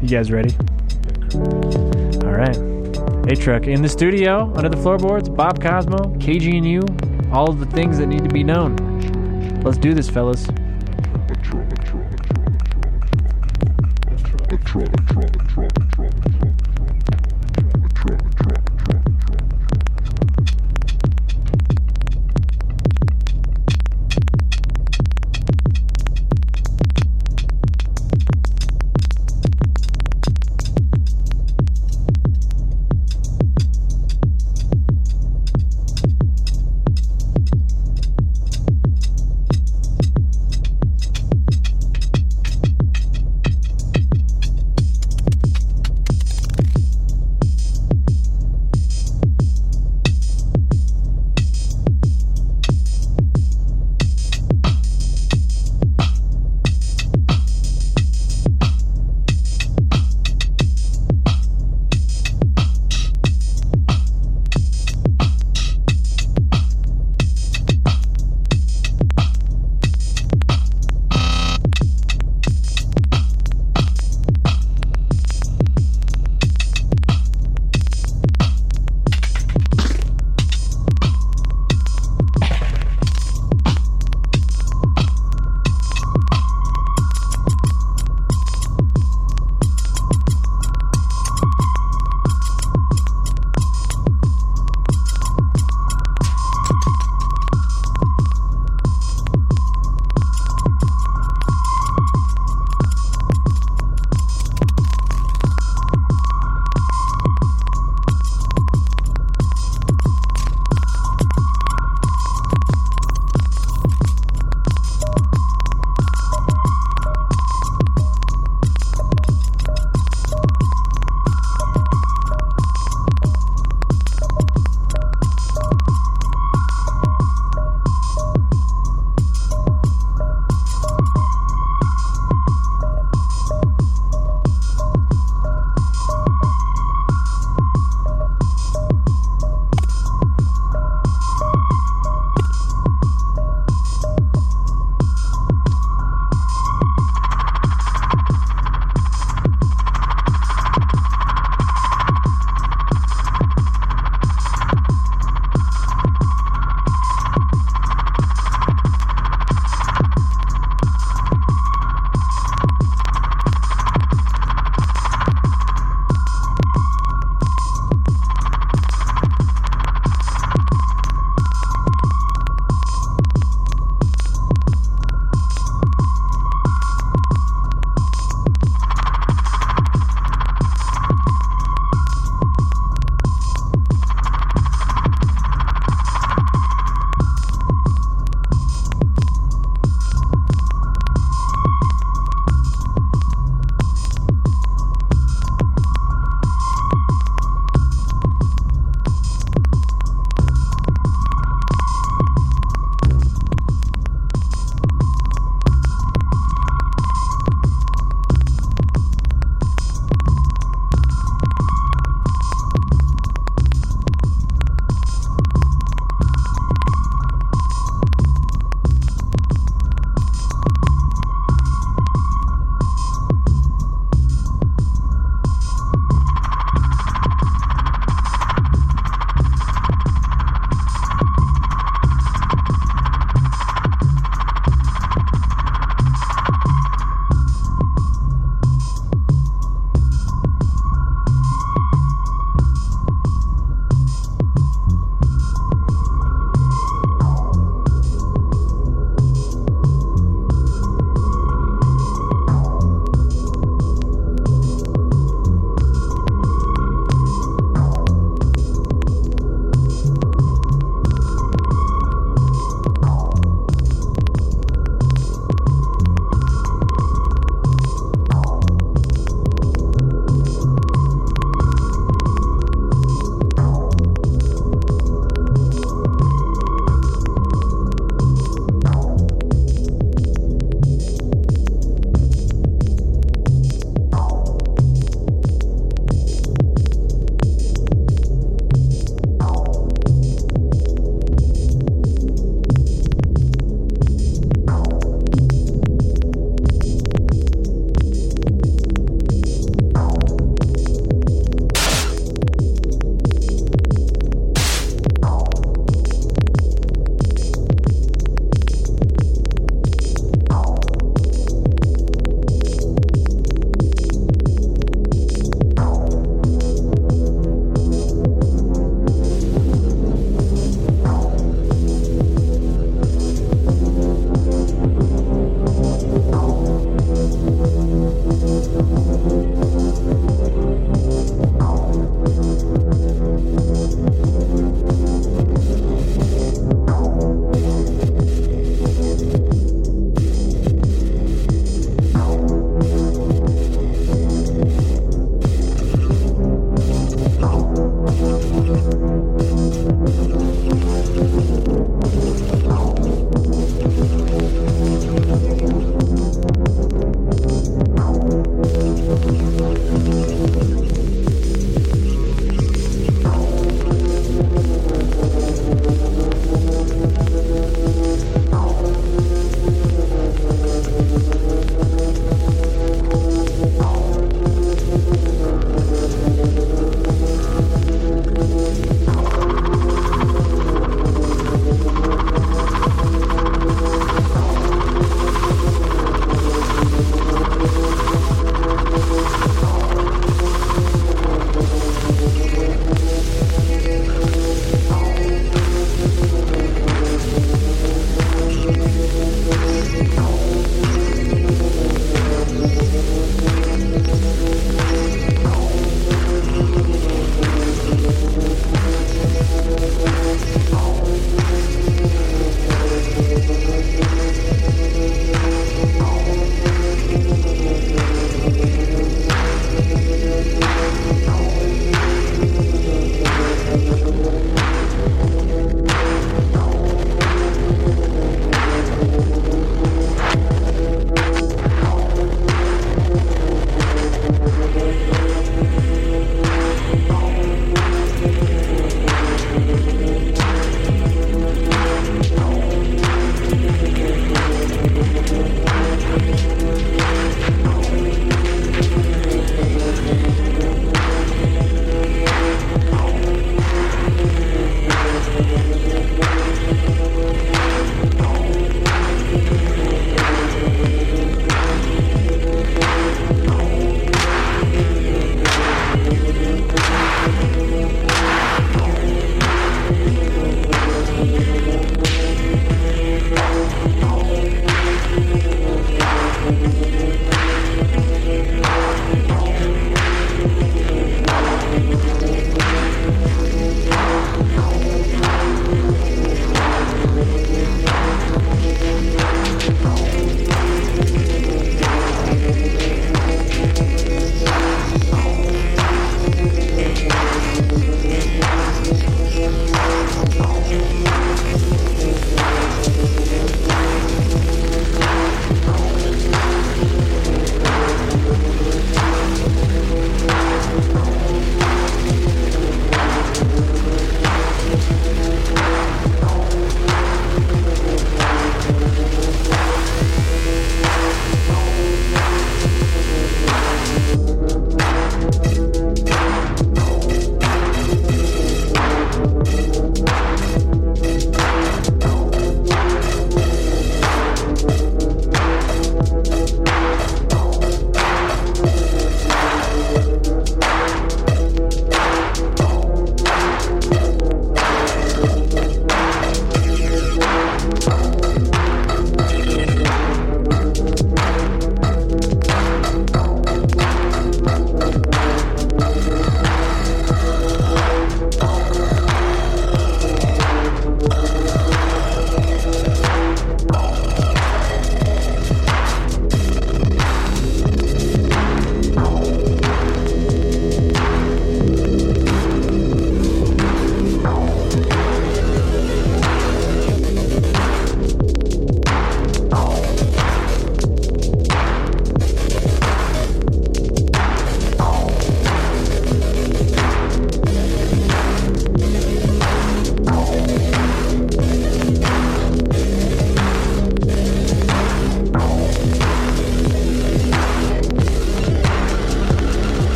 You guys ready? All right. atruc in the studio, under the floorboards, Bob Cosmo, you all of the things that need to be known. Let's do this, fellas.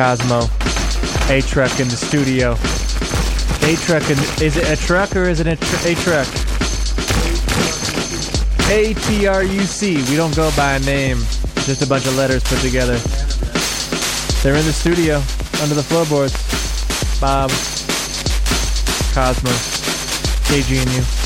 Cosmo. atruc in the studio. A truck is it a truck or is it a truck? A T R U C. We don't go by a name. Just a bunch of letters put together. They're in the studio under the floorboards. Bob, Cosmo, KG and you.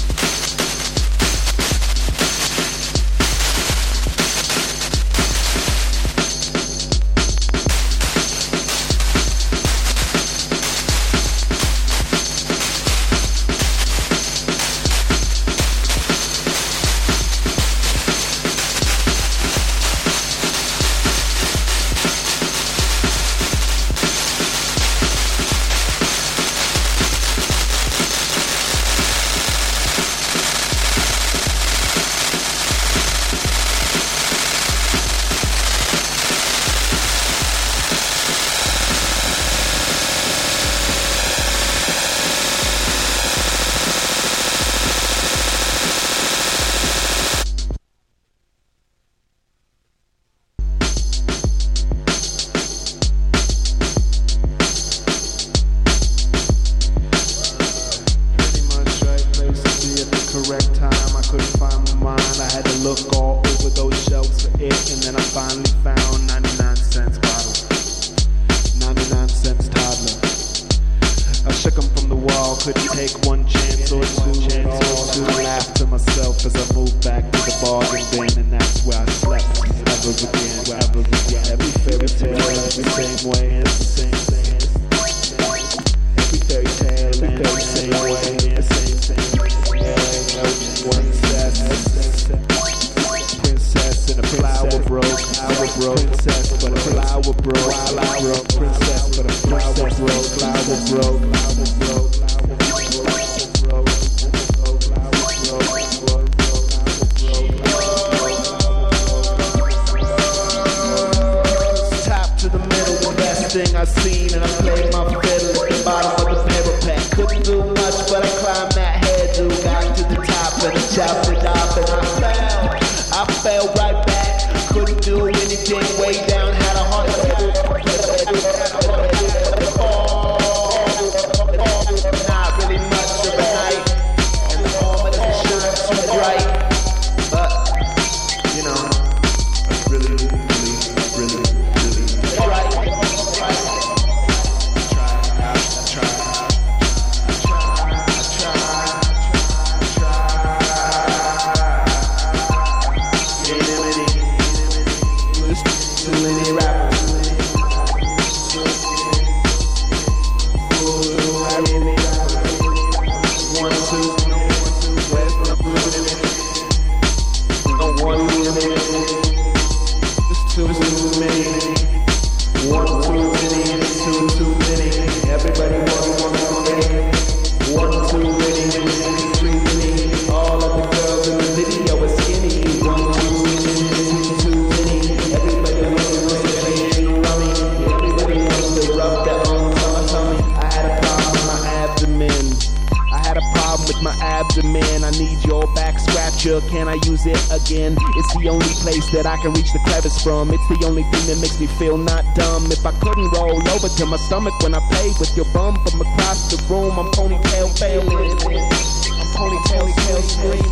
feel not dumb if I couldn't roll over to my stomach when I pay with your bum from across the room. I'm ponytail failing. I'm ponytail failing.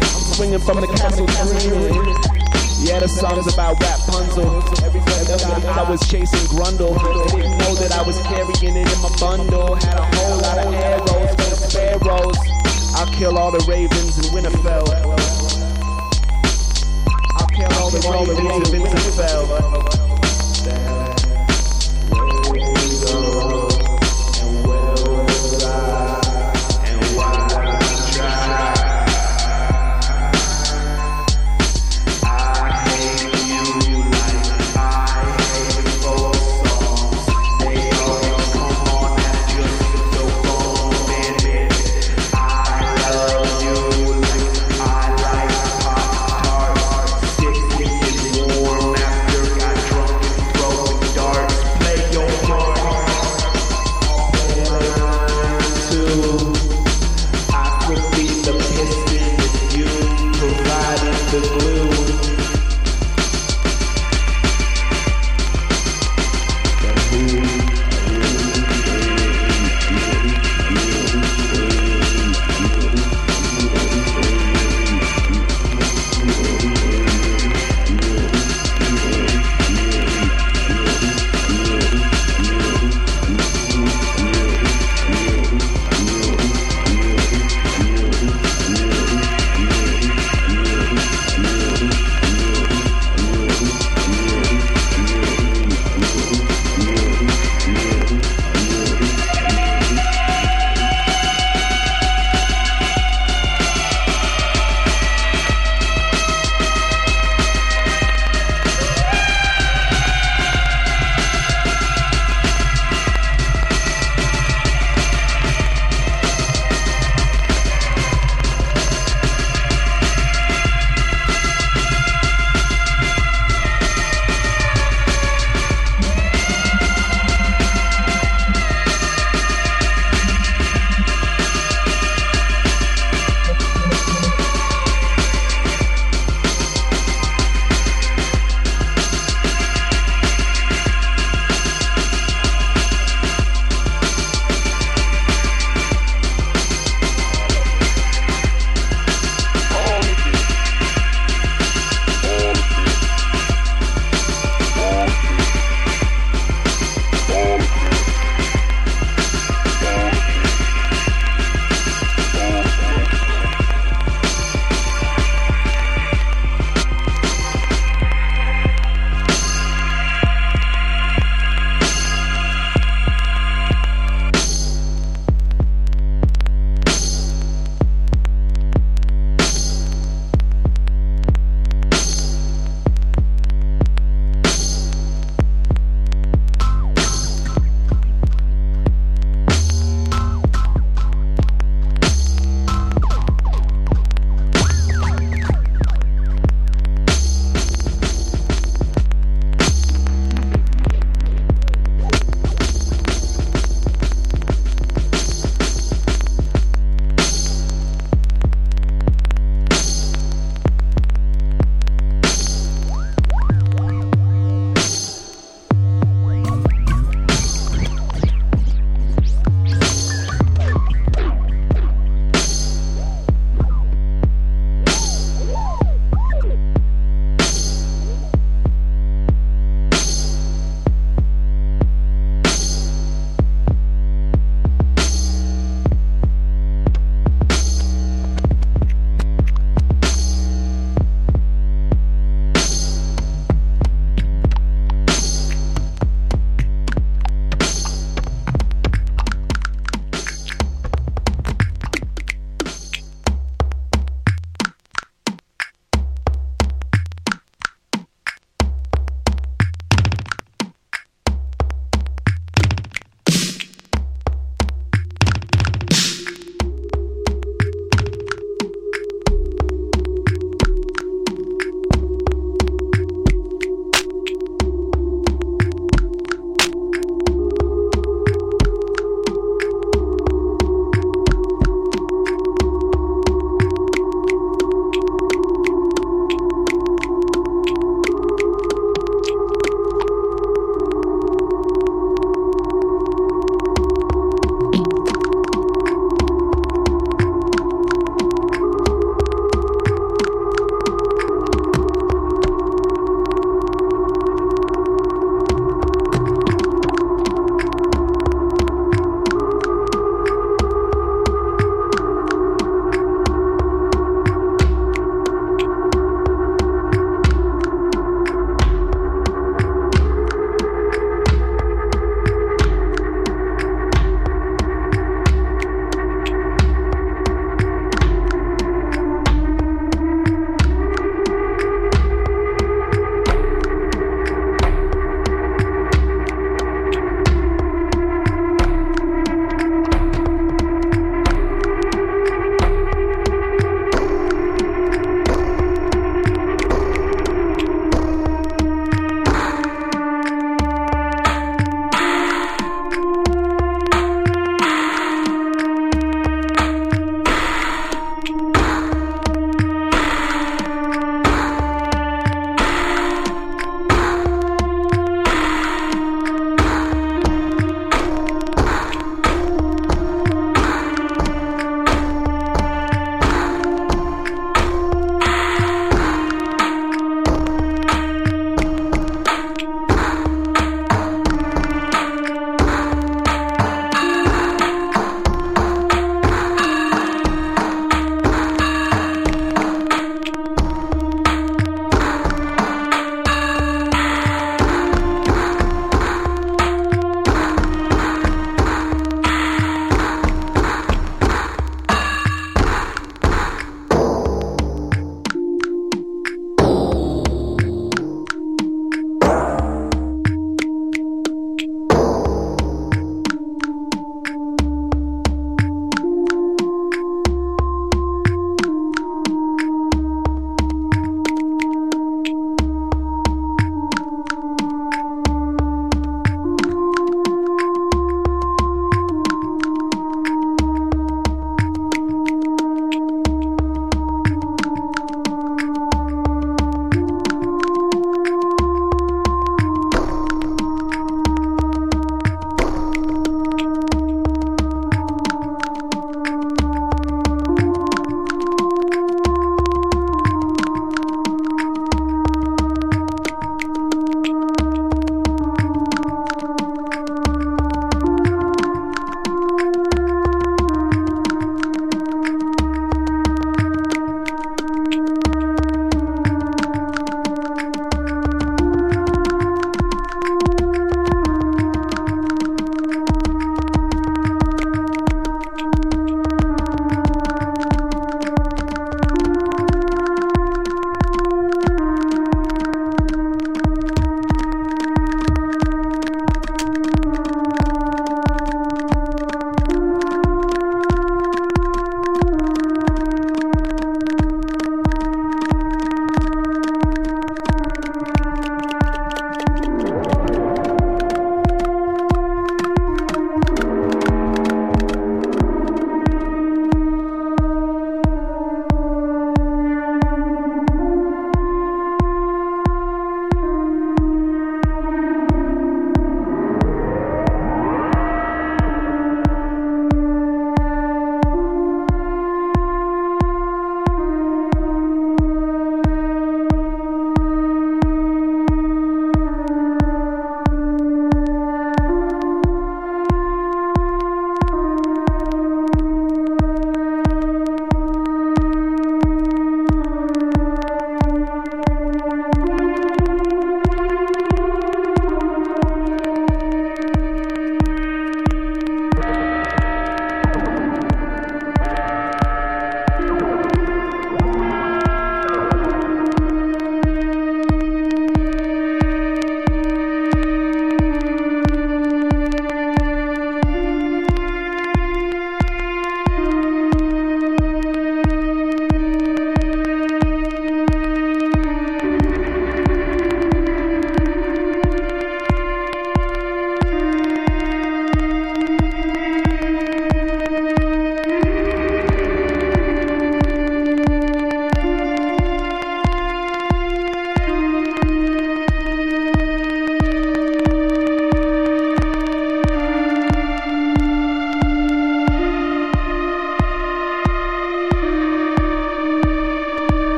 I'm swinging from the castle dreaming. Yeah, the song's about Rapunzel. I was chasing Grundle. Didn't know that I was carrying it in my bundle. Had a whole lot of arrows for the sparrows. I'll kill all the ravens in Winterfell. I'll kill all the ravens in Winterfell.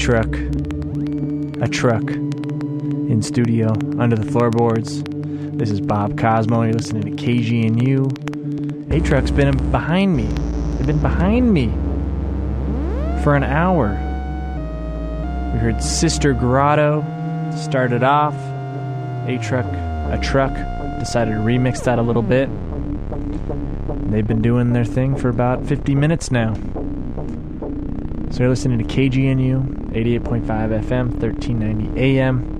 Truck, atruc in studio under the floorboards. This is Bob Cosmo. You're listening to KGNU. atruc's been behind me. They've been behind me for an hour. We heard Sister Grotto started off. atruc, a truck decided to remix that a little bit. They've been doing their thing for about 50 minutes now. So you're listening to KGNU 88.5 FM, 1390 AM.